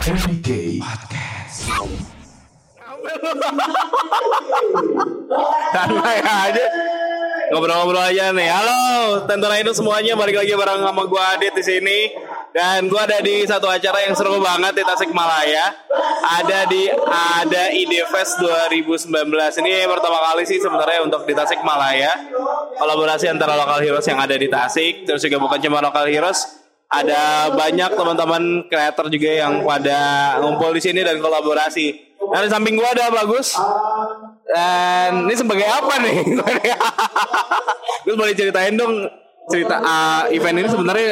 MBK Podcast. Santai aja. Ngobrol-ngobrol aja nih. Halo, Tentara Indo semuanya balik lagi bareng sama gua Adit di sini. Dan gua ada di satu acara yang seru banget di Tasikmalaya. Ada di ada Ide Fest 2019. Ini pertama kali sih sebenarnya untuk di Tasikmalaya. Kolaborasi antara lokal heroes yang ada di Tasik, terus juga bukan cuma lokal heroes, ada banyak teman-teman kreator juga yang pada ngumpul di sini dan kolaborasi. Nah, di samping gua ada bagus. Dan ini sebagai apa nih? Gue boleh ceritain dong cerita uh, event ini sebenarnya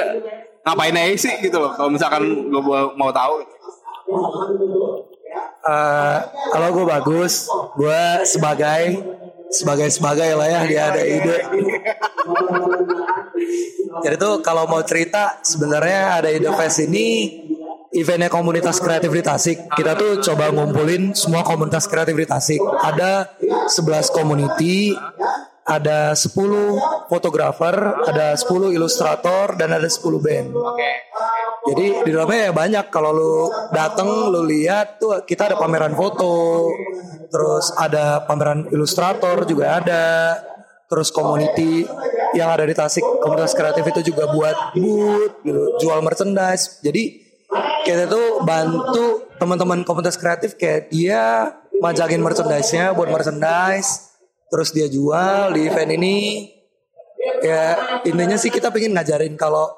ngapain aja sih gitu loh. Kalau misalkan gue mau tahu. Eh, kalau gue bagus, gue sebagai sebagai sebagai lah ya dia ada ide. Jadi tuh kalau mau cerita sebenarnya ada ide fest ini eventnya komunitas kreatif di Tasik. Kita tuh coba ngumpulin semua komunitas kreatif di Tasik. Ada 11 community, ada 10 fotografer, ada 10 ilustrator dan ada 10 band. Jadi di dalamnya ya banyak kalau lu dateng lu lihat tuh kita ada pameran foto, terus ada pameran ilustrator juga ada, terus community yang ada di Tasik komunitas kreatif itu juga buat booth gitu, jual merchandise. Jadi kita tuh bantu teman-teman komunitas kreatif kayak dia majakin merchandise-nya buat merchandise, terus dia jual di event ini. Ya intinya sih kita pengen ngajarin kalau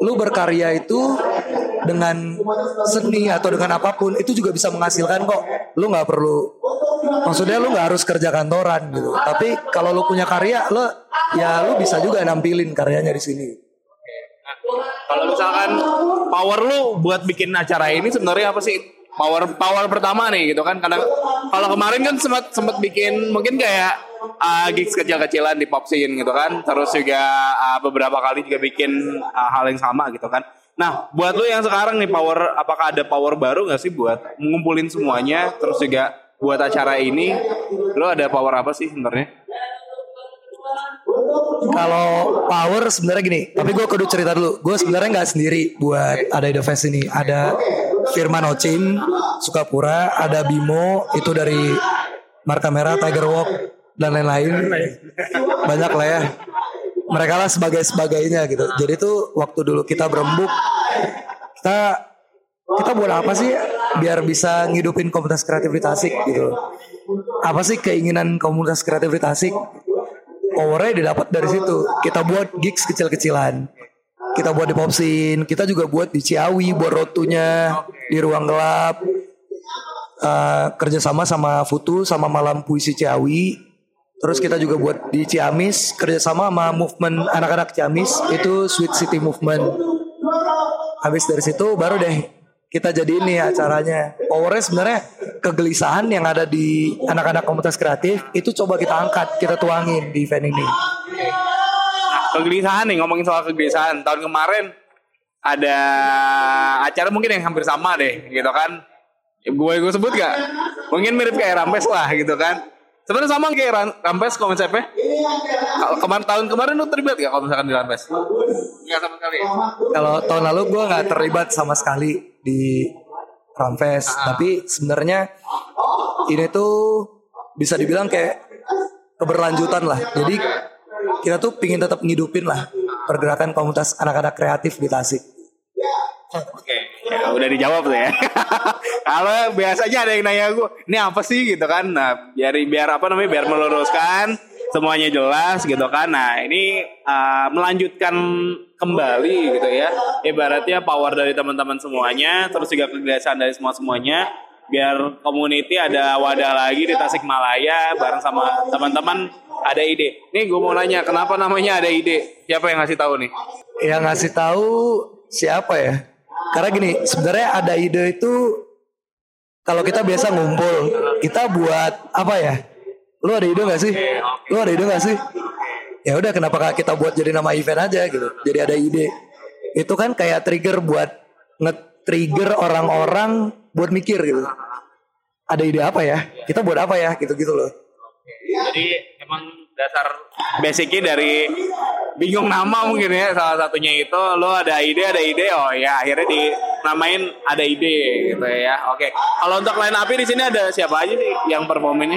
lu berkarya itu dengan seni atau dengan apa pun itu juga bisa menghasilkan kok. Lu nggak perlu maksudnya lu nggak harus kerja kantoran gitu. Tapi kalau lu punya karya, lu ya lu bisa juga nampilin karyanya di sini. Kalau misalkan power lu buat bikin acara ini sebenarnya apa sih? Power power pertama nih gitu kan. Kadang kalau kemarin kan sempat sempat bikin mungkin kayak uh, gigs kecil-kecilan di pop gitu kan. Terus juga uh, beberapa kali juga bikin uh, hal yang sama gitu kan. Nah, buat lu yang sekarang nih power apakah ada power baru nggak sih buat ngumpulin semuanya terus juga buat acara ini lu ada power apa sih sebenarnya? Kalau power sebenarnya gini, tapi gue kudu cerita dulu. Gue sebenarnya nggak sendiri buat ada ide fest ini. Ada Firman Ocin Sukapura, ada Bimo itu dari Marka Merah, Tiger Walk dan lain-lain. Banyak lah ya. Mereka lah sebagai sebagainya gitu. Jadi tuh waktu dulu kita berembuk, kita kita buat apa sih biar bisa ngidupin komunitas kreatif di Tasik gitu. Apa sih keinginan komunitas kreatif di Tasik? powernya didapat dari situ. Kita buat gigs kecil-kecilan. Kita buat di Popsin, kita juga buat di Ciawi, buat rotunya di ruang gelap. Uh, kerjasama sama Futu sama Malam Puisi Ciawi. Terus kita juga buat di Ciamis kerjasama sama movement anak-anak Ciamis itu Sweet City Movement. Habis dari situ baru deh kita jadi ini acaranya. Powernya sebenarnya kegelisahan yang ada di anak-anak komunitas kreatif itu coba kita angkat, kita tuangin di event ini. Nah, kegelisahan nih ngomongin soal kegelisahan. Tahun kemarin ada acara mungkin yang hampir sama deh, gitu kan. Gue gue sebut gak? Mungkin mirip kayak Rampes lah gitu kan. Sebenarnya sama kayak Rampes konsepnya. Kemarin tahun kemarin lu terlibat gak kalau misalkan di Rampes? Enggak sama sekali. ya? Kalau tahun lalu gue nggak terlibat sama sekali di Rampes, tapi sebenarnya ini tuh bisa dibilang kayak keberlanjutan lah. Jadi kita tuh pingin tetap ngidupin lah pergerakan komunitas anak-anak kreatif di Tasik. Oke, ya udah dijawab tuh ya. Kalau biasanya ada yang nanya gue, ini apa sih gitu kan? Nah, biar biar apa namanya? Biar meluruskan semuanya jelas gitu kan. Nah, ini uh, melanjutkan kembali gitu ya. Ibaratnya power dari teman-teman semuanya, terus juga kegelisahan dari semua semuanya. Biar community ada wadah lagi di Tasikmalaya bareng sama teman-teman ada ide. Nih gue mau nanya, kenapa namanya ada ide? Siapa yang ngasih tahu nih? Yang ngasih tahu siapa ya? Karena gini, sebenarnya ada ide itu kalau kita biasa ngumpul, kita buat apa ya? Lu ada ide gak sih? Lu ada ide gak sih? Ya udah kenapa kita buat jadi nama event aja gitu. Jadi ada ide. Itu kan kayak trigger buat nge-trigger orang-orang buat mikir gitu. Ada ide apa ya? Kita buat apa ya? Gitu-gitu loh. Jadi emang dasar basicnya dari bingung nama mungkin ya salah satunya itu lo ada ide ada ide oh ya akhirnya dinamain ada ide gitu ya. Oke kalau untuk line up di sini ada siapa aja sih yang perform ini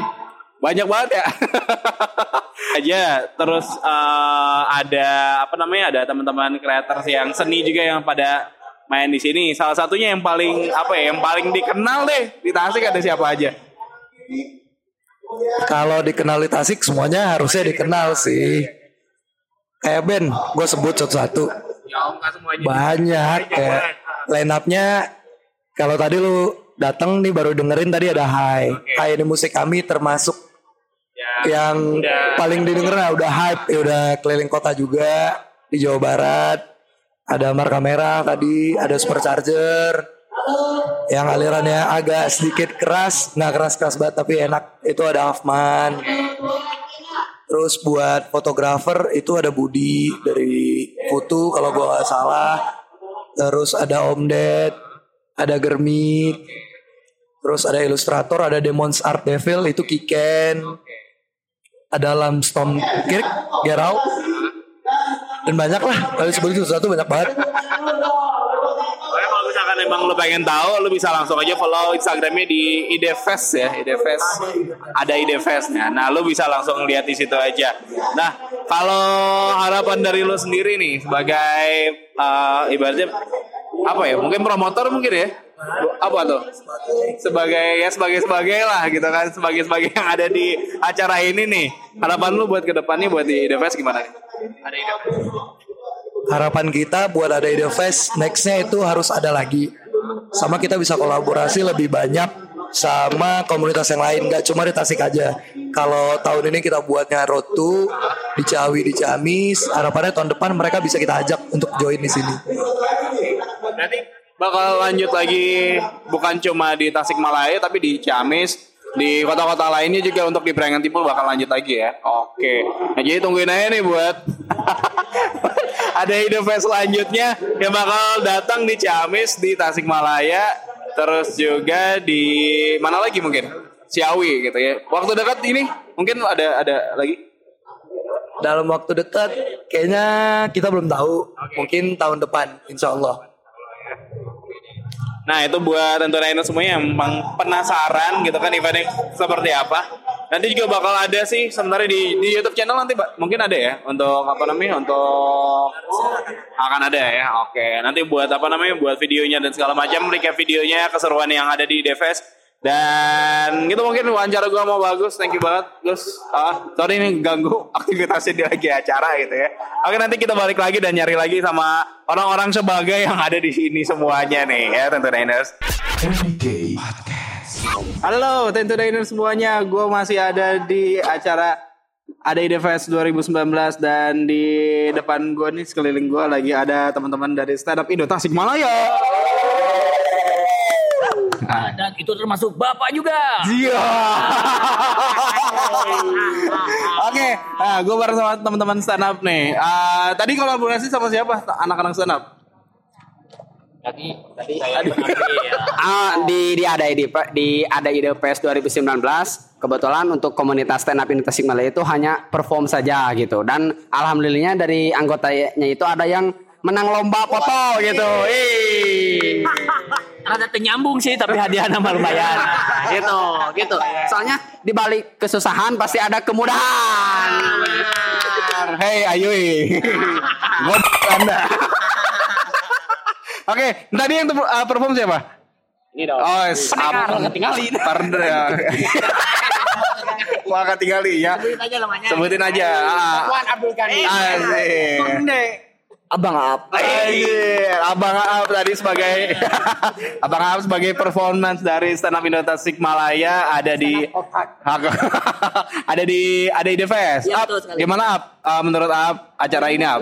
banyak banget ya. Aja terus eh, ada apa namanya ada teman-teman creators yang seni juga yang pada main di sini. Salah satunya yang paling apa ya yang paling dikenal deh di Tasik ada siapa aja Kalau dikenal di Tasik semuanya harusnya dikenal sih. Kayak band, gue sebut satu-satu. ya Banyak kayak line up-nya kalau tadi lu datang nih baru dengerin tadi ada Hai. Hai ini musik kami termasuk ya yang Udah. paling didengar nah, udah hype ya udah keliling kota juga di Jawa Barat. Ada marka merah tadi, ada supercharger yang alirannya agak sedikit keras, nggak keras-keras banget tapi enak. Itu ada Afman. Terus buat fotografer itu ada Budi dari Foto kalau gua nggak salah. Terus ada Om Ded, ada Germit. Terus ada ilustrator, ada Demons Art Devil itu Kiken. Ada Lamstorm Kirk, Gerau. Dan banyak lah, kalau sebut itu satu banyak banget. Emang lo pengen tahu, lo bisa langsung aja follow Instagramnya di Idefest ya, Idefest. Ada Idefestnya. Nah, lo bisa langsung lihat di situ aja. Nah, kalau harapan dari lo sendiri nih sebagai eh, ibaratnya apa ya? Mungkin promotor mungkin ya? Apa tuh? Sebagai ya sebagai sebagai lah gitu kan, sebagai sebagai yang ada di acara ini nih. Harapan lo buat ke depannya buat di Idefest gimana? Ada ide? Harapan kita buat ada ide fest nextnya itu harus ada lagi. Sama kita bisa kolaborasi lebih banyak sama komunitas yang lain, nggak cuma di Tasik aja. Kalau tahun ini kita buatnya road to di Ciawi di Ciamis, harapannya tahun depan mereka bisa kita ajak untuk join di sini. Berarti bakal lanjut lagi bukan cuma di Tasikmalaya tapi di Ciamis, di kota-kota lainnya juga untuk di Prengan Timur bakal lanjut lagi ya. Oke. Nah, jadi tungguin aja nih buat ada ide fest selanjutnya yang bakal datang di Ciamis, di Tasikmalaya, terus juga di mana lagi mungkin? Ciawi gitu ya. Waktu dekat ini mungkin ada ada lagi. Dalam waktu dekat, kayaknya kita belum tahu. Mungkin tahun depan, insya Allah. Nah itu buat tentunya semuanya yang memang penasaran gitu kan eventnya seperti apa. Nanti juga bakal ada sih sebenarnya di di YouTube channel nanti mungkin ada ya untuk apa namanya untuk akan ada ya. Oke nanti buat apa namanya buat videonya dan segala macam recap videonya keseruan yang ada di Deves dan gitu mungkin wawancara gue mau bagus thank you banget Gus ah sorry ini ganggu aktivitasnya di lagi acara gitu ya oke nanti kita balik lagi dan nyari lagi sama orang-orang sebagai yang ada di sini semuanya nih ya tentu Niners. Halo Tentu Diners semuanya, gue masih ada di acara ada Ide Fest 2019 dan di depan gue nih sekeliling gue lagi ada teman-teman dari Stand Up Indo Tasikmalaya. Dan itu termasuk bapak juga. Iya. Oke, nah gue bareng sama teman-teman stand up nih. Ah, tadi kolaborasi sama siapa? Anak-anak stand up. Tadi tadi saya Ah, di di ada ide di ada ide PS 2019 kebetulan untuk komunitas stand up in Tasikmalaya itu hanya perform saja gitu dan alhamdulillahnya dari anggotanya itu ada yang menang lomba foto gitu. Ih. Rada ternyambung sih tapi hadiah nama lumayan. Gitu, gitu. Soalnya di balik kesusahan pasti ada kemudahan. Hei Ayui. Gue Anda. Oke, tadi yang uh, perform siapa? Ini dong. Oh, sama ketinggalin. Pardon ya. Wah, ketinggalin ya. Sebutin aja namanya. Sebutin aja. Ah. Puan Abdul Ghani. Asik. Abang Ap. Anjir, Abang Aap tadi sebagai Abang Aap sebagai performance dari stand up Indo Tasikmalaya ada di ada di ada di The Fest. Iya, Ap, betul sekali. gimana Ap? Uh, menurut Aap acara ini Ap?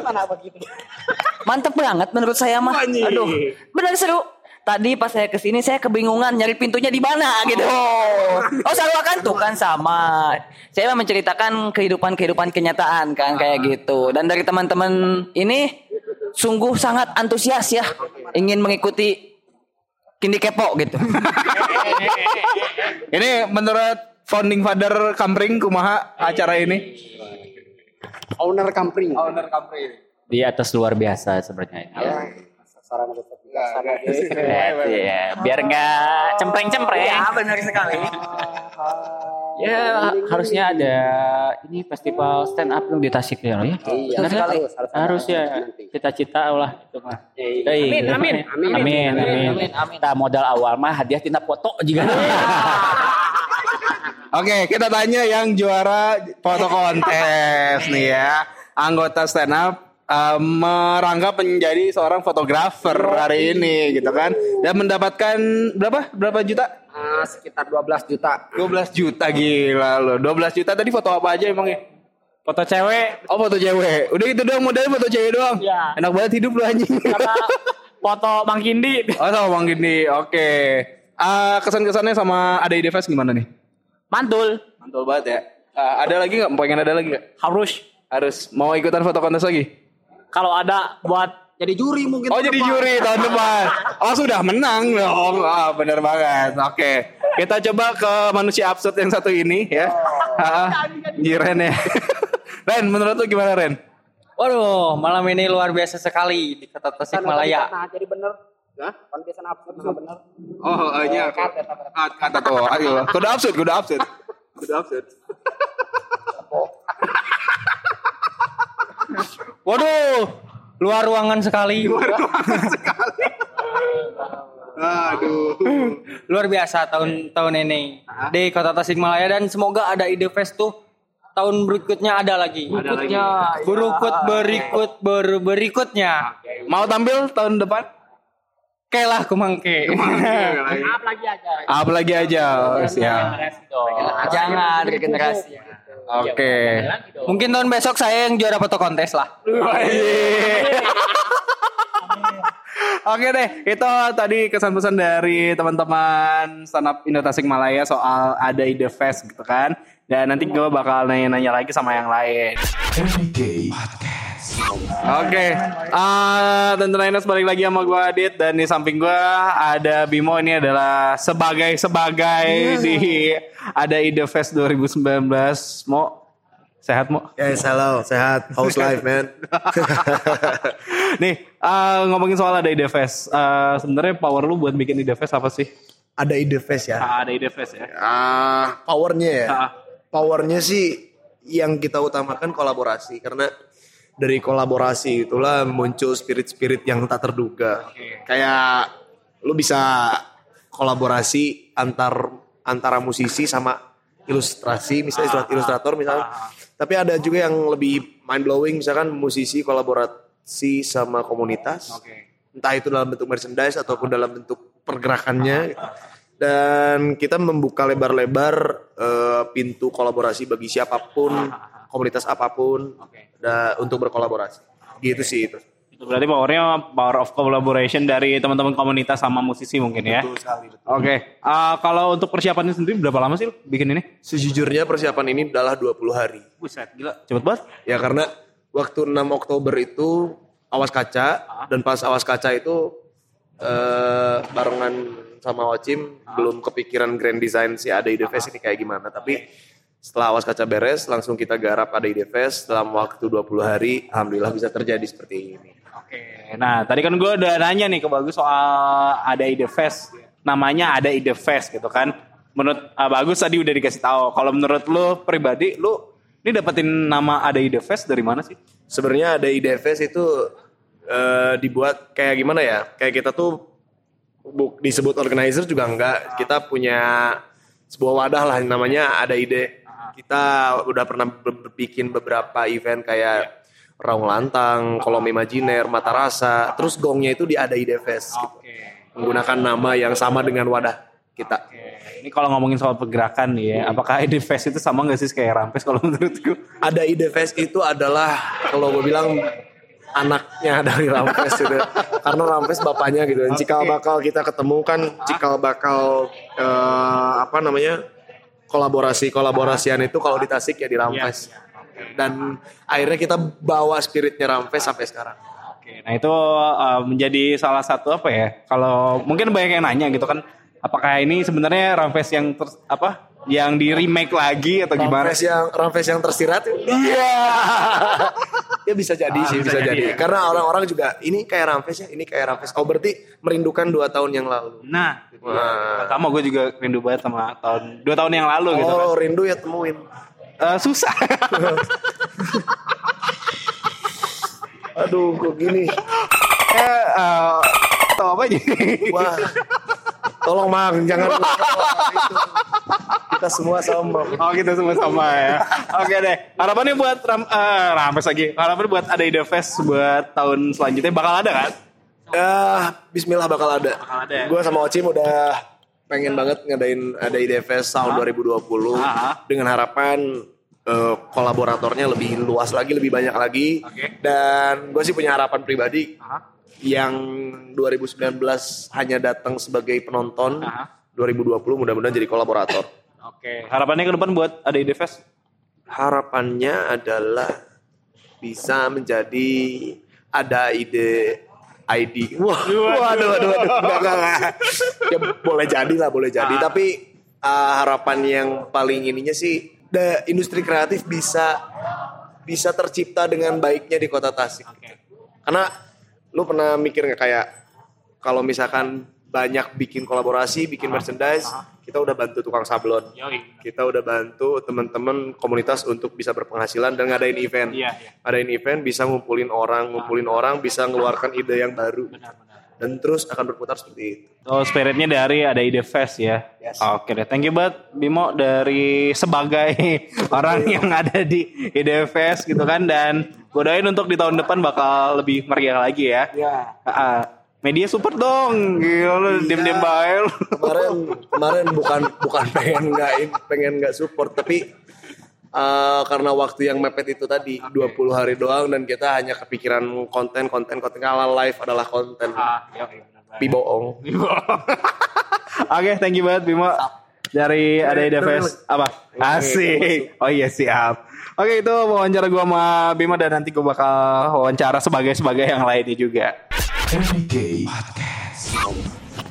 Mantep banget menurut saya mah. Aduh, benar seru. Tadi pas saya ke sini saya kebingungan nyari pintunya di mana gitu. Oh, sama kan tuh kan sama. Saya menceritakan kehidupan-kehidupan kenyataan kan kayak gitu. Dan dari teman-teman ini sungguh sangat antusias ya ingin mengikuti Kindi Kepo gitu. Ini menurut founding father Kampring kumaha acara ini? Owner company. Owner company. Di atas luar biasa sebenarnya. Eh, iya, biar nggak cempreng-cempreng. Ya benar sekali. Ya harusnya ada ini festival stand up yang di Tasik ya, ya. Iya, Benar harus, ya? harus, harus ya. Cita-cita lah itu mah. Amin, amin. Amin, amin, amin. Kita modal awal mah hadiah tina foto juga. Oke, kita tanya yang juara foto kontes nih ya. Anggota stand up eh, merangkap menjadi seorang fotografer hari ini gitu kan. Dan mendapatkan berapa? Berapa juta? Ah, sekitar 12 juta. 12 juta gila loh. 12 juta tadi foto apa aja emangnya? Foto cewek. Oh, foto cewek. Udah itu doang modalnya foto cewek doang. Iya. Enak banget hidup lu anjing. Sama foto Bang Kindi. oh, sama Bang Gini. Oke. Ah, kesan-kesannya sama ada ide fest gimana nih? Mantul. Mantul banget ya. Ah, ada lagi nggak? Pengen ada lagi nggak? Harus. Harus mau ikutan foto kontes lagi? Kalau ada buat Jadi juri mungkin. Oh jadi juri tahun depan. Oh sudah menang dong. Ah benar banget. Oke. Kita coba ke manusia absurd yang satu ini ya. Ah, Jiren ya. Ren, menurut lu gimana Ren? Waduh, malam ini luar biasa sekali di kota Tasikmalaya. Nah, jadi bener. Hah? Kontesan absurd sama bener. Oh, iya. Kata, kata tuh. Ayo. Kudu absurd, kudu absurd. Kudu absurd. Waduh, luar ruangan sekali. Aduh. Luar biasa tahun tahun ini di kota Tasikmalaya dan semoga ada ide fest tuh tahun berikutnya ada lagi. berikutnya. Berikut berikut ber, berikutnya. Mau tampil tahun depan? Oke lah kumangke. Apa lagi aja? Oh, siap. Jangan regenerasi. Oke. Mungkin tahun besok saya yang juara foto kontes lah. Oke deh, itu tadi kesan-pesan dari teman-teman stand up Indo Tasikmalaya soal ada ide fest gitu kan. Dan nanti gue bakal nanya-nanya lagi sama yang lain. Everyday Podcast. Oke, ah tentu Niners balik lagi sama gue Adit dan di samping gue ada Bimo ini adalah sebagai sebagai di ada ide fest 2019. Mo sehat mo? Yes, hello, sehat. How's life, man? Nih ah, ngomongin soal ada ide fest. Ah, Sebenarnya power lu buat bikin ide fest apa sih? Ada ide fest ya. Ah, ada ide fest ya. Ah, powernya ya. Ah. Powernya sih yang kita utamakan kolaborasi karena dari kolaborasi itulah muncul spirit-spirit yang tak terduga. Kayak lu bisa kolaborasi antar antara musisi sama ilustrasi, misalnya ilustrat- ilustrator misalnya. Tapi ada juga yang lebih mind blowing, misalkan musisi kolaborasi sama komunitas. Entah itu dalam bentuk merchandise ataupun dalam bentuk pergerakannya. gitu. Dan kita membuka lebar-lebar eh, pintu kolaborasi bagi siapa pun, komunitas apa pun, da- untuk berkolaborasi. Gitu sih itu. Itu berarti powernya power of collaboration dari teman-teman komunitas sama musisi mungkin ya. Betul sekali. betul. Oke, Ah, kalau untuk persiapannya sendiri berapa lama sih bikin ini? Sejujurnya persiapan ini adalah 20 hari. Buset, gila. Cepet banget. Ya karena waktu 6 Oktober itu awas kaca dan pas awas kaca itu eh barengan sama Wacim belum kepikiran grand design si Ada Ide Fest ini kayak gimana. Tapi setelah awas kaca beres langsung kita garap Ada Ide Fest dalam waktu 20 hari alhamdulillah bisa terjadi seperti ini. Oke, nah tadi kan gue udah nanya nih ke Bagus soal ada ide fest. Namanya ada ide fest gitu kan. Menurut ah, Bagus tadi udah dikasih tahu. Kalau menurut lu pribadi, lu ini dapetin nama ada ide fest dari mana sih? Sebenarnya Ada Ide Fest itu eh, dibuat kayak gimana ya? Kayak kita tuh bu- disebut organizer juga enggak. Kita punya sebuah wadah lah namanya ada ide. Kita udah pernah bikin beberapa event kayak Raung Lantang, Kolom Imajiner, Mata Rasa, terus gongnya itu di Ada Ide Fest. gitu. Menggunakan nama yang sama dengan wadah kita. Ini kalau ngomongin soal pergerakan nih ya, apakah ide fest itu sama gak sih kayak Rampes kalau menurut gue? Ada Ide Fest itu adalah kalau gue bilang anaknya dari Rampes gitu. Karena Rampes bapaknya gitu. Dan cikal bakal kita ketemu kan cikal bakal eh, apa namanya? Kolaborasi-kolaborasian itu kalau di Tasik ya di Rampes. Dan akhirnya kita bawa spiritnya Rampes sampai sekarang. Oke, nah itu uh, menjadi salah satu apa ya? Kalau mungkin banyak yang nanya gitu kan, apakah ini sebenarnya Ramves yang ter- apa? Yang di remake lagi atau gimana? Ramves yang Ramves yang tersirat iya ya bisa jadi Ah, sih bisa bisa, jadi jadi, ya. karena orang-orang juga ini kayak Ramves ya ini kayak Ramves oh berarti merindukan dua tahun yang lalu Nah, Wah. sama gue juga rindu banget sama tahun dua tahun yang lalu gitu kan. oh rindu ya temuin Eh, susah. aduh kok gini eh, eh, tau apa aja? wah tolong mang jangan kita semua sama Oh kita semua sama ya. Oke deh. Harapannya buat Ram, eh, Rampes lagi. Harapannya buat ada ide fest buat tahun selanjutnya bakal ada kan? Ya, Bismillah bakal ada. Bakal ada ya? Gue sama Ocim udah pengen banget ngadain ada ide fest tahun 2020 Ah. dengan harapan eh, kolaboratornya lebih luas lagi, lebih banyak lagi. Oke. Dan gue sih punya harapan pribadi Ah. yang 2019 hanya datang sebagai penonton, Ah. 2020 mudah-mudahan jadi kolaborator. Oke. Harapannya ke depan buat ada ide fest? Harapannya adalah bisa menjadi ada ide ID. Wah, waduh, waduh, waduh, enggak, enggak, enggak. Ya boleh jadi lah, boleh jadi. Ah. Tapi uh, harapan yang paling ininya sih, the industri kreatif bisa bisa tercipta dengan baiknya di kota Tasik. Oke. Karena lu pernah mikir nggak kayak kalau misalkan banyak bikin kolaborasi, bikin merchandise, kita udah bantu tukang sablon. Yoi. Kita udah bantu teman-teman komunitas untuk bisa berpenghasilan dan ngadain event. Iya, iya. Ngadain event bisa ngumpulin orang, ngumpulin orang, bisa ngeluarkan ide yang baru. Dan terus akan berputar seperti itu. Oh spiritnya dari ada ide fest ya. Yes. Oke deh, thank you banget Bimo dari sebagai orang yang ada di ide fest gitu kan dan gue doain untuk di tahun depan bakal lebih meriah lagi ya. Ya. Ah, media support dong, gila lu diem-diem bae lu. Kemarin kemarin bukan bukan pengen nggak pengen nggak support tapi eh, karena waktu yang mepet itu tadi 20 hari doang dan kita hanya kepikiran konten konten konten kalau live adalah konten. Ah, yoi, bener banget. Pi bohong. Oke, thank you banget Bimo dari ada ide fest apa? Asik. Oh iya siap. Oke itu wawancara gua sama Bimo dan nanti gua bakal wawancara sebagai sebagai yang lainnya juga. MBK Podcast.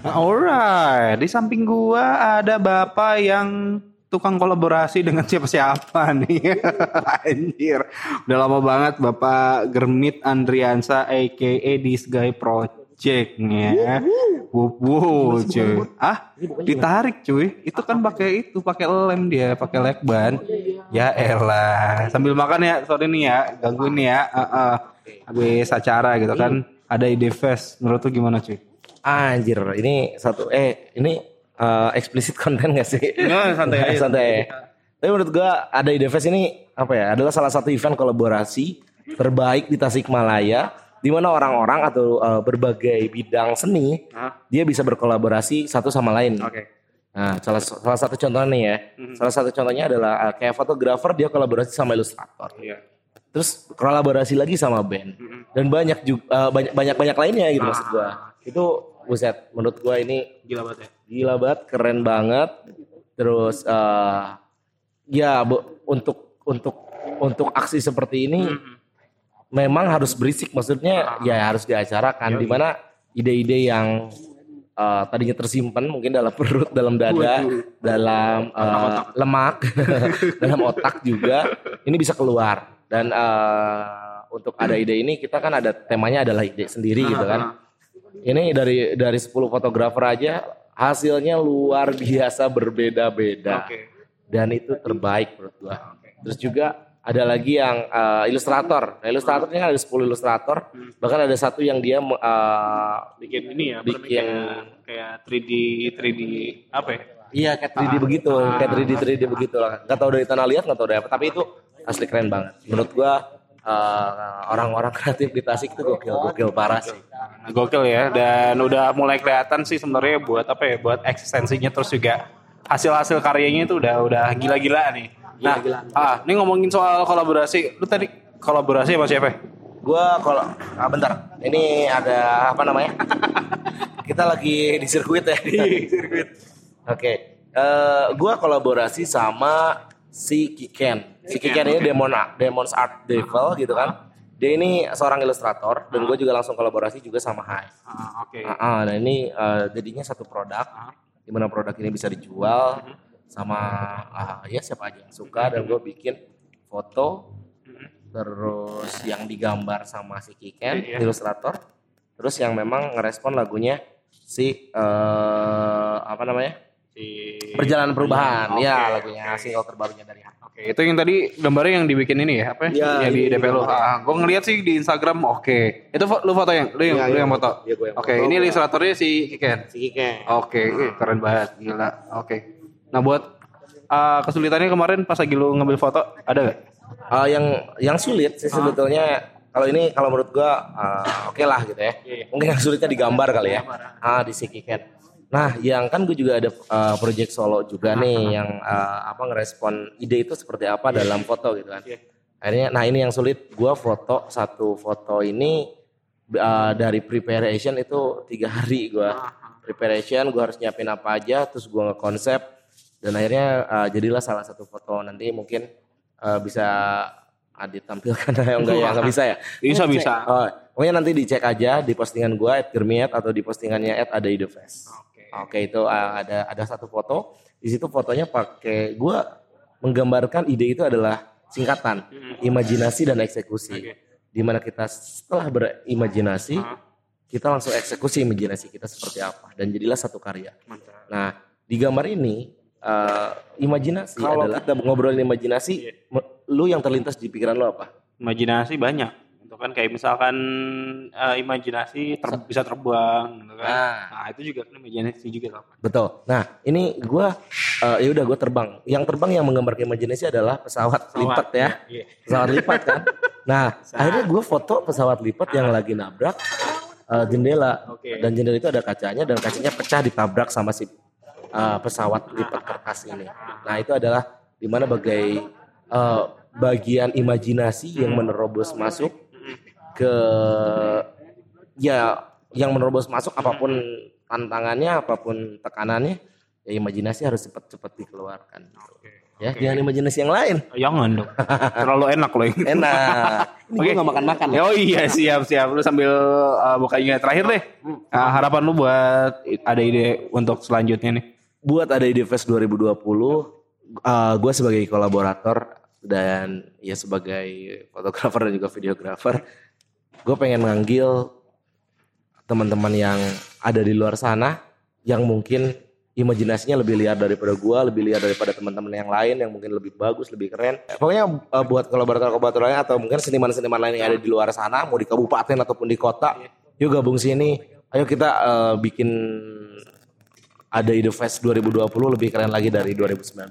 Alright, di samping gua ada bapak yang tukang kolaborasi dengan siapa-siapa nih. Anjir. Udah lama banget Bapak Germit Andriansa aka This Guy Project ya. Wup wup cuy. Ah, ditarik cuy. Itu kan pakai itu, pakai lem dia, pakai lekban. Ya elah. Sambil makan ya, sorry nih ya, gangguin nih ya. Heeh. Habis acara gitu kan. Ada ide fest. Menurut lu gimana cuy? Anjir, ini satu eh ini eh, eksplisit konten gak sih? Nggak, santai aja. santai. Tapi menurut gua ada ide fest ini apa ya? Adalah salah satu event kolaborasi terbaik di Tasikmalaya di mana orang-orang atau eh, berbagai bidang seni dia bisa berkolaborasi satu sama lain. Oke. Nah, salah salah satu contohnya nih ya. Salah satu contohnya adalah eh, kayak fotografer dia kolaborasi sama ilustrator. Iya. Terus kolaborasi lagi sama band. Dan banyak juga banyak banyak banyak lainnya gitu maksud gua. Itu buset menurut gua ini Gila banget ya. gila banget, keren banget. Terus eh ya bu, untuk untuk untuk aksi seperti ini memang harus berisik. Maksudnya ya harus diacarakan. Di mana ide-ide yang eh, tadinya tersimpan mungkin dalam perut, dalam dada, dalam eh, lemak, dalam otak juga ini bisa keluar dan eh, untuk ada ide ini kita kan ada temanya adalah ide sendiri gitu kan. Ini dari dari 10 fotografer aja hasilnya luar biasa berbeda-beda. Dan itu terbaik menurut gua. Terus juga ada lagi yang eh, ilustrator. Nah, ilustratornya kan ada 10 ilustrator. Bahkan ada satu yang dia eh, bikin ini ya Bikin- kayak, kayak 3D 3D apa ya iya kayak 3D begitu, kayak 3D 3D begitu lah. Gak tahu dari tanah liat, gak tahu dari apa, tapi itu asli keren banget. Menurut gua eh, orang-orang kreatif di Tasik itu gokil, gokil parah sih. Gokil ya dan udah mulai kelihatan sih sebenarnya buat apa ya buat eksistensinya terus juga hasil-hasil karyanya itu udah udah gila-gila nih nah ah ini ngomongin soal kolaborasi lu tadi kolaborasi sama siapa Gua kalau ah, bentar, ini ada apa namanya? Kita lagi di sirkuit ya. Di sirkuit. Oke. Eh, gua kolaborasi sama si Kiken. Si Kiken ini Demon Demon's Art Devil gitu kan. Dia ini seorang ilustrator dan gue juga langsung kolaborasi juga sama Hai. Ah, oke. Ah, ah, nah ini eh, jadinya satu produk Gimana produk ini bisa dijual sama ah, ya siapa aja yang suka dan gue bikin foto. Terus yang digambar sama si Kiken ilustrator. Terus yang memang ngerespon lagunya si eh, apa namanya? Si perjalanan perubahan. Ya lagunya single terbarunya dari Hak. Oke, itu yang tadi gambarnya yang dibikin ini ya, apa? Iya, yang di ini DP lu. Ah, gua ngeliat sih di Instagram, oke. Itu lu foto yang lu yang, Iya, lu iya, yang foto. iya, gua yang Oke, foto. ini ilustratornya si Kiken. Si Kike. Oke, ih, keren banget, gila. Oke. Nah, buat ah, kesulitannya kemarin pas lagi lu ngambil foto, ada gak? Eh, yang yang sulit sih sebetulnya kalau ini kalau menurut gua eh, oke lah gitu ya. Mungkin yang sulitnya digambar kali ya. Ah di Sikiken. Nah, yang kan gue juga ada eh, project solo juga nih yang eh, apa ngerespon ide itu seperti apa dalam foto gitu kan. Akhirnya nah ini yang sulit. Gua foto satu foto ini eh, dari preparation itu tiga hari gua. Preparation gua harus nyiapin apa aja terus gua ngekonsep. Dan akhirnya eh, jadilah salah satu foto. Nanti mungkin eh, bisa Adit tampilkan ya enggak ya enggak bisa ya? Bisa, bisa. oh, pokoknya nanti dicek aja di postingan gua at Germiat atau di postingannya at ada ide fest oke itu eh, ada ada satu foto. Di situ fotonya pakai gua menggambarkan ide itu adalah singkatan imajinasi dan eksekusi. Di mana kita setelah berimajinasi kita langsung eksekusi imajinasi kita seperti apa dan jadilah satu karya. Nah di gambar ini eh, imajinasi Kalau adalah kita ngobrolin imajinasi, me- lu yang terlintas di pikiran lu apa? Imajinasi banyak. Itu kan kayak misalkan eh, imajinasi ter- bisa terbang gitu kan. Nah. Nah, itu juga kan imajinasi juga apa? Betul. Nah ini gua eh, ya udah gua terbang. Yang terbang yang menggambarkan imajinasi adalah pesawat, lipat ya, Iya. pesawat lipat kan. Nah akhirnya gua foto pesawat lipat yang lagi nabrak eh, jendela Oke. dan jendela itu ada kacanya dan kacanya pecah ditabrak sama si eh, pesawat lipat kertas ini. Nah itu adalah di mana bagai eh, bagian imajinasi yang menerobos masuk ke ya yang menerobos masuk apa pun tantangannya apa pun tekanannya ya imajinasi harus cepat-cepat dikeluarkan. Ya jangan imajinasi yang lain. Jangan dong. Terlalu enak loh. ini. Enak. Ini gue gak makan-makan. Oh iya siap siap. Lu sambil uh, bukanya terakhir deh. Ah, harapan lu buat ada ide untuk selanjutnya nih. buat ada ide fest 2020 gue sebagai kolaborator dan ya sebagai fotografer dan juga videografer gue pengen manggil teman-teman yang ada di luar sana yang mungkin imajinasinya lebih liar daripada gue lebih liar daripada teman-teman yang lain yang mungkin lebih bagus lebih keren. Pokoknya eh, buat kolaborator-kolaborator lain atau mungkin seniman-seniman lain yang ada di luar sana mau di kabupaten ataupun di kota yuk gabung sini. Ayo kita eh, bikin ada ide fest 2020 lebih keren lagi dari 2019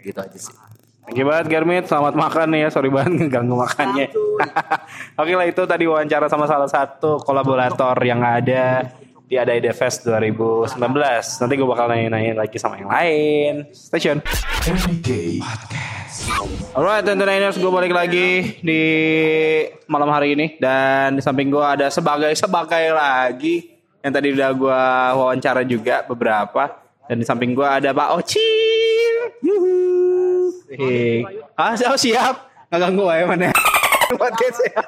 gitu aja sih Thank you banget Germit, selamat makan nih ya. Sorry banget ngeganggu makannya. Oke lah itu tadi wawancara sama salah satu kolaborator yang ada di Ada Ide Fest 2019. Nanti gue bakal nanya-nanya lagi sama yang lain. Stay tune. Everyday Podcast. Alright, Tenteners, gue balik lagi di malam hari ini dan di samping gue ada sebagai sebagai lagi yang tadi udah gue wawancara juga beberapa dan di samping gue ada Pak Ocil. Yuhu. Hei. Ah, oh, siap. Nggak ganggu ya mana? Podcast ya.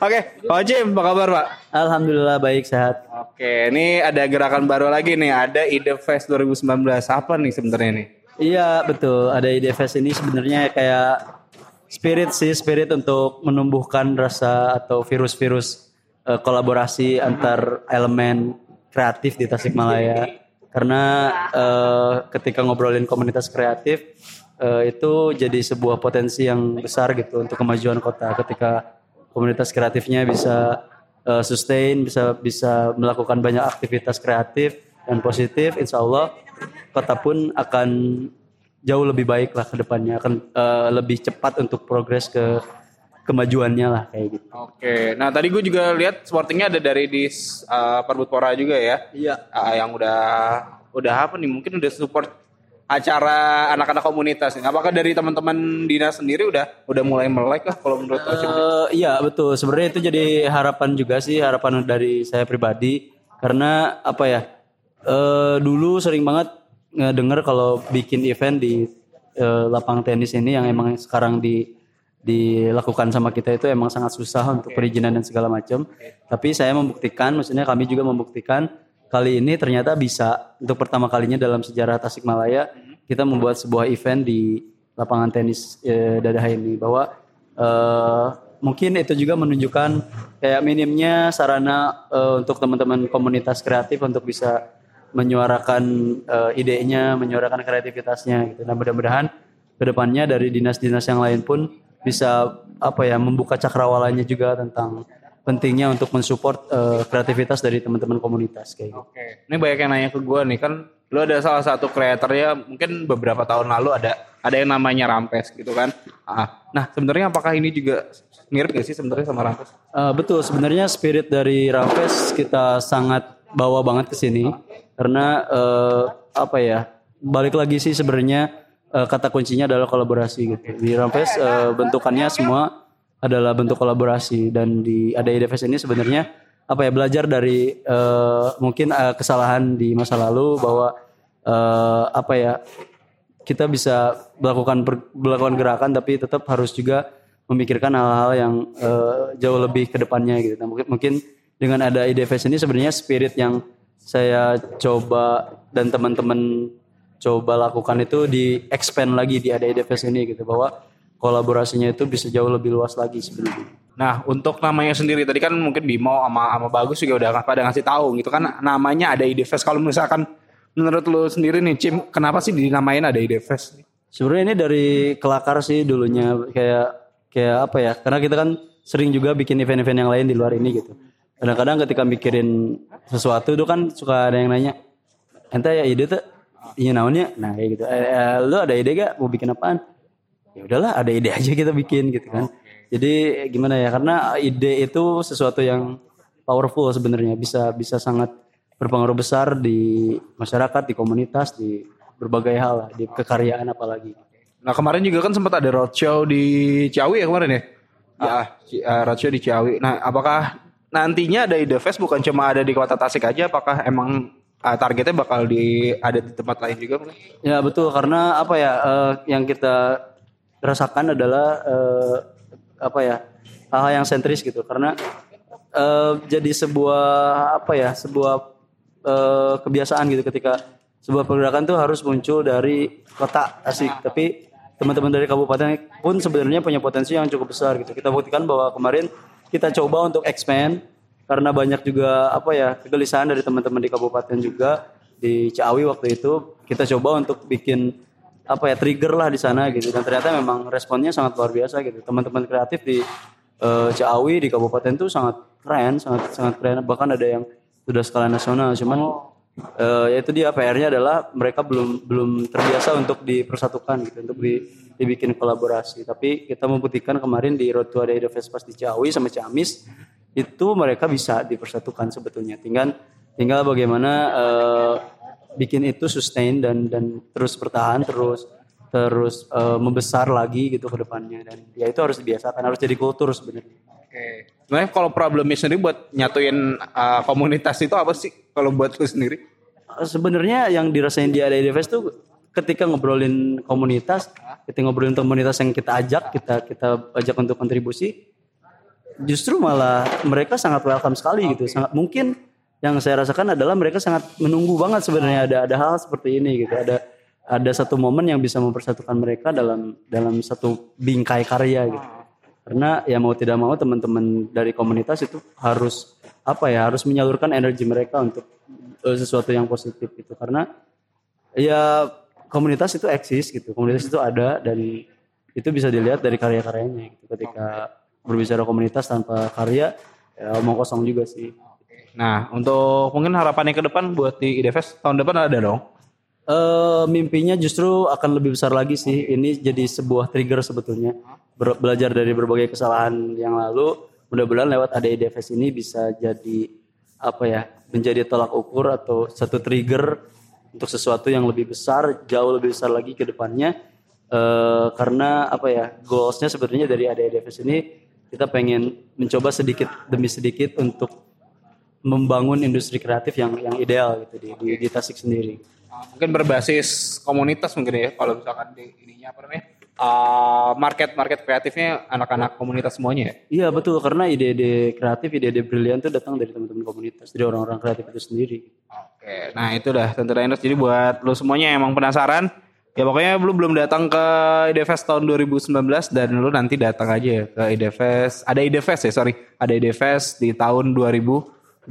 Oke, Pak Ocim, apa kabar Pak? Alhamdulillah baik sehat. Oke, ini ada gerakan baru lagi nih, ada Ide Fest 2019. Apa nih sebenarnya nih? Iya betul. Ada ide fest ini sebenarnya kayak spirit sih spirit untuk menumbuhkan rasa atau virus-virus eh, kolaborasi antar elemen kreatif di Tasikmalaya. Karena eh, ketika ngobrolin komunitas kreatif eh, itu jadi sebuah potensi yang besar gitu untuk kemajuan kota. Ketika komunitas kreatifnya bisa eh, sustain, bisa bisa melakukan banyak aktivitas kreatif dan positif, insya Allah kota pun akan jauh lebih baik lah ke depannya, akan eh, lebih cepat untuk progres ke kemajuannya lah kayak gitu. Oke, nah tadi gue juga lihat sportingnya ada dari di uh, Perbutpora juga ya. Iya. Ah, yang udah udah apa nih? Mungkin udah support acara anak-anak komunitas. nih. Apakah dari teman-teman dinas sendiri udah udah mulai melek lah kalau menurut? Eh, iya betul. Sebenarnya itu jadi harapan juga sih, harapan dari saya pribadi. Karena apa ya? eh dulu sering banget ngedenger kalau bikin event di eh, lapang tenis ini yang emang sekarang di dilakukan sama kita itu emang sangat susah untuk perizinan dan segala macam. Tapi saya membuktikan, maksudnya kami juga membuktikan kali ini ternyata bisa untuk pertama kalinya dalam sejarah Tasikmalaya kita membuat sebuah event di lapangan tenis eh, Dadaha ini bahwa eh, mungkin itu juga menunjukkan kayak minimnya sarana eh, untuk teman-teman komunitas kreatif untuk bisa menyuarakan eh, idenya, menyuarakan kreativitasnya gitu. Nah, mudah-mudahan ke depannya dari dinas-dinas yang lain pun bisa apa ya membuka cakrawalanya juga tentang pentingnya untuk mensupport eh, kreativitas dari teman-teman komunitas kayak gitu. Oke. Ini banyak yang nanya ke gue nih kan lu ada salah satu kreator ya mungkin beberapa tahun lalu ada ada yang namanya Rampes gitu kan. Ah, Nah sebenarnya apakah ini juga mirip gak sih sebenarnya sama Rampes? Eh, betul, sebenarnya spirit dari Rampes kita sangat bawa banget ke sini karena eh, apa ya balik lagi sih sebenarnya eh, kata kuncinya adalah kolaborasi gitu. Di Rampes eh, bentukannya semua adalah bentuk kolaborasi dan di ada Fest ini sebenarnya apa ya belajar dari eh, mungkin eh, kesalahan di masa lalu bahwa eh, apa ya kita bisa melakukan per- melakukan gerakan tapi tetap harus juga memikirkan hal-hal yang eh, jauh lebih ke depannya gitu. Nah, mungkin mungkin dengan ada ide fest ini sebenarnya spirit yang saya coba dan teman-teman coba lakukan itu di expand lagi di ada ide fest ini gitu bahwa kolaborasinya itu bisa jauh lebih luas lagi sebenarnya. Nah untuk namanya sendiri tadi kan mungkin Bimo sama sama Bagus juga udah pada ngasih tahu gitu kan namanya ada ide fest kalau misalkan menurut lu sendiri nih Cim kenapa sih dinamain ada ide fest? Sebenarnya ini dari kelakar sih dulunya kayak kayak apa ya? Karena kita kan sering juga bikin event-event yang lain di luar ini gitu. Kadang-kadang ketika mikirin sesuatu itu kan suka ada yang nanya, ente ya ide tuh, iya naonnya, nah kayak gitu. Eh, eh, lu ada ide gak mau bikin apaan? Ya udahlah, ada ide aja kita bikin gitu kan. Jadi gimana ya? Karena ide itu sesuatu yang powerful sebenarnya bisa bisa sangat berpengaruh besar di masyarakat, di komunitas, di berbagai hal lah, di kekaryaan apalagi. Nah kemarin juga kan sempat ada roadshow di Ciawi ya kemarin ya? Ya, Ci- eh, roadshow di Ciawi. Nah apakah nantinya ada ide fest bukan cuma ada di kota Tasik aja? Apakah emang eh, targetnya bakal di ada di tempat lain juga? mungkin? Ya betul karena apa ya eh, yang kita rasakan adalah eh, apa ya hal-hal yang sentris gitu karena eh, jadi sebuah apa ya sebuah eh, kebiasaan gitu ketika sebuah pergerakan tuh harus muncul dari kota asik tapi teman-teman dari kabupaten pun sebenarnya punya potensi yang cukup besar gitu kita buktikan bahwa kemarin kita coba untuk expand karena banyak juga apa ya kegelisahan dari teman-teman di kabupaten juga di Ciawi waktu itu. Kita coba untuk bikin apa ya trigger lah di sana gitu. Dan ternyata memang responnya sangat luar biasa gitu. Teman-teman kreatif di eh, Ciawi di kabupaten tuh sangat keren sangat sangat keren. Bahkan ada yang sudah skala nasional. Cuman eh, ya itu dia PR-nya adalah mereka belum belum terbiasa untuk dipersatukan gitu untuk di, dibikin kolaborasi. Tapi kita membuktikan kemarin di Road to Ada Fest di Ciawi sama Ciamis itu mereka bisa dipersatukan sebetulnya. Tinggal tinggal bagaimana eh, bikin itu sustain dan dan terus bertahan terus terus eh, membesar lagi gitu ke depannya. Dan ya itu harus dibiasakan harus jadi kultur sebenarnya. Oke. Sebenarnya kalau problemnya sendiri buat nyatuin eh, komunitas itu apa sih? Kalau buat lu sendiri? Sebenarnya yang dirasain di Fest tuh ketika ngobrolin komunitas, ketika ngobrolin komunitas yang kita ajak, kita kita ajak untuk kontribusi, justru malah mereka sangat welcome sekali gitu. Sangat mungkin yang saya rasakan adalah mereka sangat menunggu banget sebenarnya ada ada hal seperti ini gitu. Ada ada satu momen yang bisa mempersatukan mereka dalam dalam satu bingkai karya gitu. Karena ya mau tidak mau teman-teman dari komunitas itu harus apa ya harus menyalurkan energi mereka untuk eh, sesuatu yang positif gitu. Karena ya komunitas itu eksis gitu. Komunitas itu ada dan itu bisa dilihat dari karya-karyanya gitu. Ketika berbicara komunitas tanpa karya ya omong kosong juga sih. Nah untuk mungkin harapannya ke depan buat di Ide Fest tahun depan ada dong? Eh mimpinya justru akan lebih besar lagi sih. Ini jadi sebuah trigger sebetulnya. Ber- belajar dari berbagai kesalahan yang lalu, mudah-mudahan lewat ADID Fest ini bisa jadi apa ya, menjadi tolak ukur atau satu trigger untuk sesuatu yang lebih besar, jauh lebih besar lagi ke depannya. Eh karena apa ya, goalsnya sebenarnya dari ADID Fest ini kita pengen mencoba sedikit demi sedikit untuk membangun industri kreatif yang yang ideal gitu di, di, di Tasik sendiri. Mungkin berbasis komunitas mungkin ya kalau misalkan di ininya apa namanya uh, market market kreatifnya anak-anak komunitas semuanya ya. Iya betul karena ide-ide kreatif, ide-ide brilian itu datang dari teman-teman komunitas, dari orang-orang kreatif itu sendiri. Oke, nah itu dah tentu Diners. Jadi buat lo semuanya yang emang penasaran, ya pokoknya lu belum datang ke IDFest tahun 2019 dan lu nanti datang aja ke IDFest. Ada IDFest ya, sorry. Ada IDFest di tahun 2020.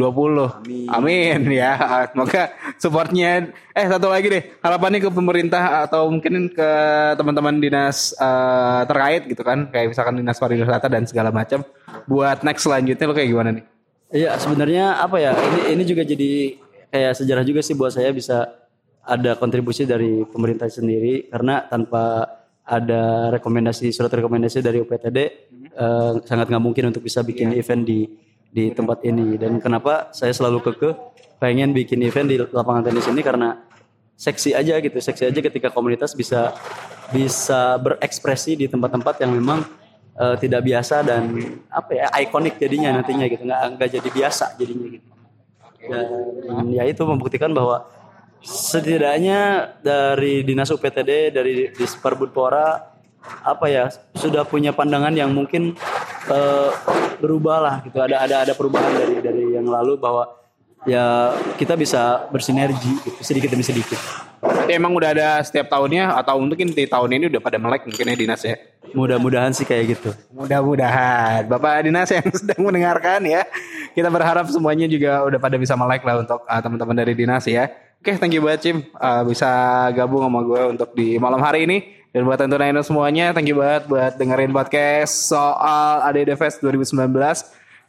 Amin. ya. Semoga supportnya. Eh satu lagi deh, harapannya ke pemerintah atau mungkin ke teman-teman dinas eh, terkait gitu kan, kayak misalkan dinas pariwisata dan segala macam. Buat next selanjutnya lo kayak gimana nih? Iya sebenarnya apa ya ini ini juga jadi kayak sejarah juga sih buat saya bisa ada kontribusi dari pemerintah sendiri karena tanpa ada rekomendasi surat rekomendasi dari UPTD eh, sangat nggak mungkin untuk bisa bikin event di di tempat ini. Dan kenapa saya selalu kekeh pengen bikin event di lapangan tenis ini karena seksi aja gitu seksi aja ketika komunitas bisa bisa berekspresi di tempat-tempat yang memang eh, tidak biasa dan apa ya ikonik jadinya nantinya gitu. Nggak nggak jadi biasa jadinya gitu. Dan ya itu membuktikan bahwa setidaknya dari dinas UPTD dari Disperbudpora apa ya sudah punya pandangan yang mungkin eh, berubah lah gitu ada ada ada perubahan dari dari yang lalu bahwa ya kita bisa bersinergi gitu, sedikit demi sedikit Berarti emang udah ada setiap tahunnya atau mungkin di tahun ini udah pada melek mungkin ya dinas ya. mudah-mudahan sih kayak gitu Mudah-mudahan Bapak Dinas yang sedang mendengarkan ya. Kita berharap semuanya juga udah pada bisa melek lah untuk uh, teman-teman dari Dinas ya. Oke, thank you banget Cim uh, bisa gabung sama gue untuk di malam hari ini. Dan buat tentu Nino semuanya, thank you banget buat dengerin podcast soal ADD Fest 2019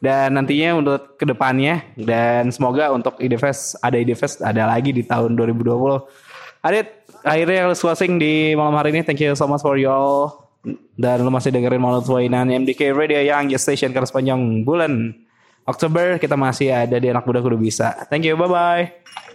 dan nantinya untuk ke depannya dan semoga untuk IDFest ada IDFest ada lagi di tahun 2020. Adit, akhirnya closing di malam hari ini. Thank you so much for you all. Dan lu masih dengerin Malam Suainan MDK Radio yang Just Station karena sepanjang bulan Oktober kita masih ada di Anak Muda Kudu Bisa. Thank you, bye-bye.